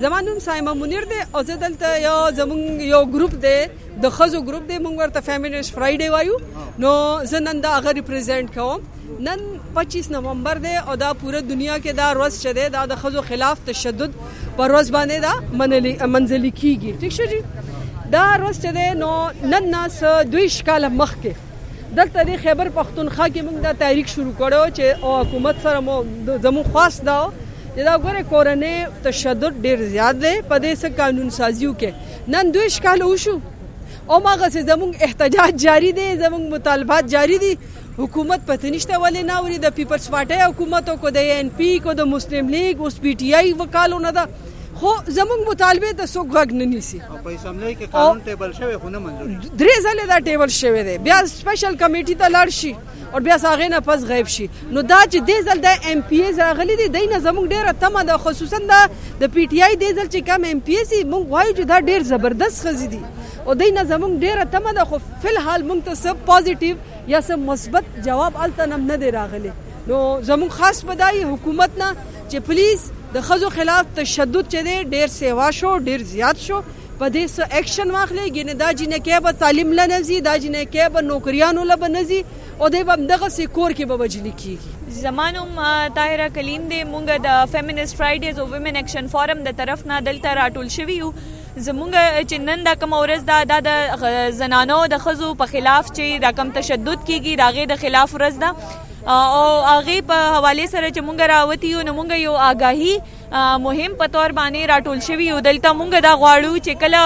زمانوم سایما منیر دی او زه دلته یو زمون یو ګروپ دی د خزو ګروپ دی مونږ ورته فیمینیست فرایډے وایو. نو زه نن دا هغه ریپرزینټ کوم. نن 25 نومبر دی او دا پوره دنیا کې دا ورځ چده دا د خزو خلاف تشدد پر ورځ باندې دا منلی، منځلي کیږي. ٹھیک شو جی؟ دا ورځ چده نو نن ناس دوی شکاله مخ کې دلته د خیبر پختونخوا کې موږ دا تحریک شروع کړو چې او حکومت سره مو زمو خاص دا دا ګوره کورنۍ تشدد ډیر زیات دی په دې سره قانون سازیو کې نن دوی ښکاله وشو او ماغه سه زموږ احتجاج جاری دی زموږ مطالبات جاری دي حکومت پته نشته ولې نه وري د پیپلز پارټي حکومت او کو د ان پی کو د مسلم لیگ اوس پی ټی آی وکالو نه ده خو زموږ مطالبه د سو غږ نه نیسی او په اسمبلی کې قانون ټیبل شوی خو نه منظور درې ځله دا ټیبل شوی دی. بیا سپیشل کمیټي ته لاړ شي او بیا هغه نه پس غیب شي. نو دا چې دې ځل د ایم پی ایز راغلي دي دینه زموږ ډیره تمه ده. خصوصا د پی ټی آی دې ځل چې کم ایم پی ایز مونږ وایو چې دا ډیر زبردست خزي دي. او دینه زموږ ډیره تمه ده خو فلحال مونږ ته سب پازیټیو یا سب مثبت جواب الته نه دی راغلی. نو زموږ خاص بدای حکومت نه چې پولیس د خزو خلاف تشدد چه دی ډیر سیوا شو ډیر زیات شو. په دې سه اکشن واخلې ګینه یعنی دا جنې کې به تعلیم لنزي دا جنې کې به نوکریانو لبه لبنزي او دې به دغه سي کور کې به وجلی کیږي. زمانوم طاهره کلیم دې مونږ د فیمینست فرایډیز او ویمن اکشن فورم د طرف نه دلته راټول شوی یو. زمونږ چې نن دا کوم ورځ دا د زنانو، د خزو په خلاف چې دا کم تشدد کیږي دا غي د خلاف ورځ ده. او هغه په حواله سره چې مونږ راوتی یو نو مونږ یو آگاهی مهم په تور باندې راټول شوی یو دلته مونږ دا غواړو چې کله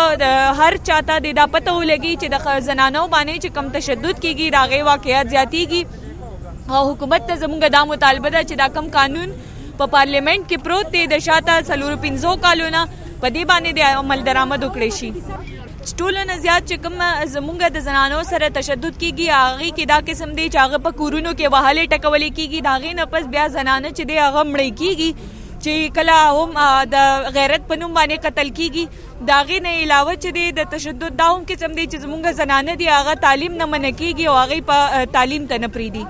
هر چاته د دا پته ولګي چې د زنانو باندې چې کم تشدد کیږي دا غي واقعیت زیاتیږي او حکومت ته زمونږ دا مطالبه ده چې دا کم قانون په پارلیمنت کې پروت دی د شاته سلور پنځو کالونه په دې باندې د عمل درآمد وکړي شي ټولو زیات چې کوم زمونږ د زنانو سره تشدد کیږي هغه کې دا قسم دی چې هغه په کورونو کې وهاله ټکولې کیږي دا غي نه پس بیا زنانه چې دی هغه مړی کیږي چې کله هم د غیرت په نوم باندې قتل کیږي دا غي نه علاوه چې دی د تشدد دا هم قسم دی چې زمونږ زنانه دی هغه تعلیم نه من کیږي او هغه په تعلیم ته نه پریدي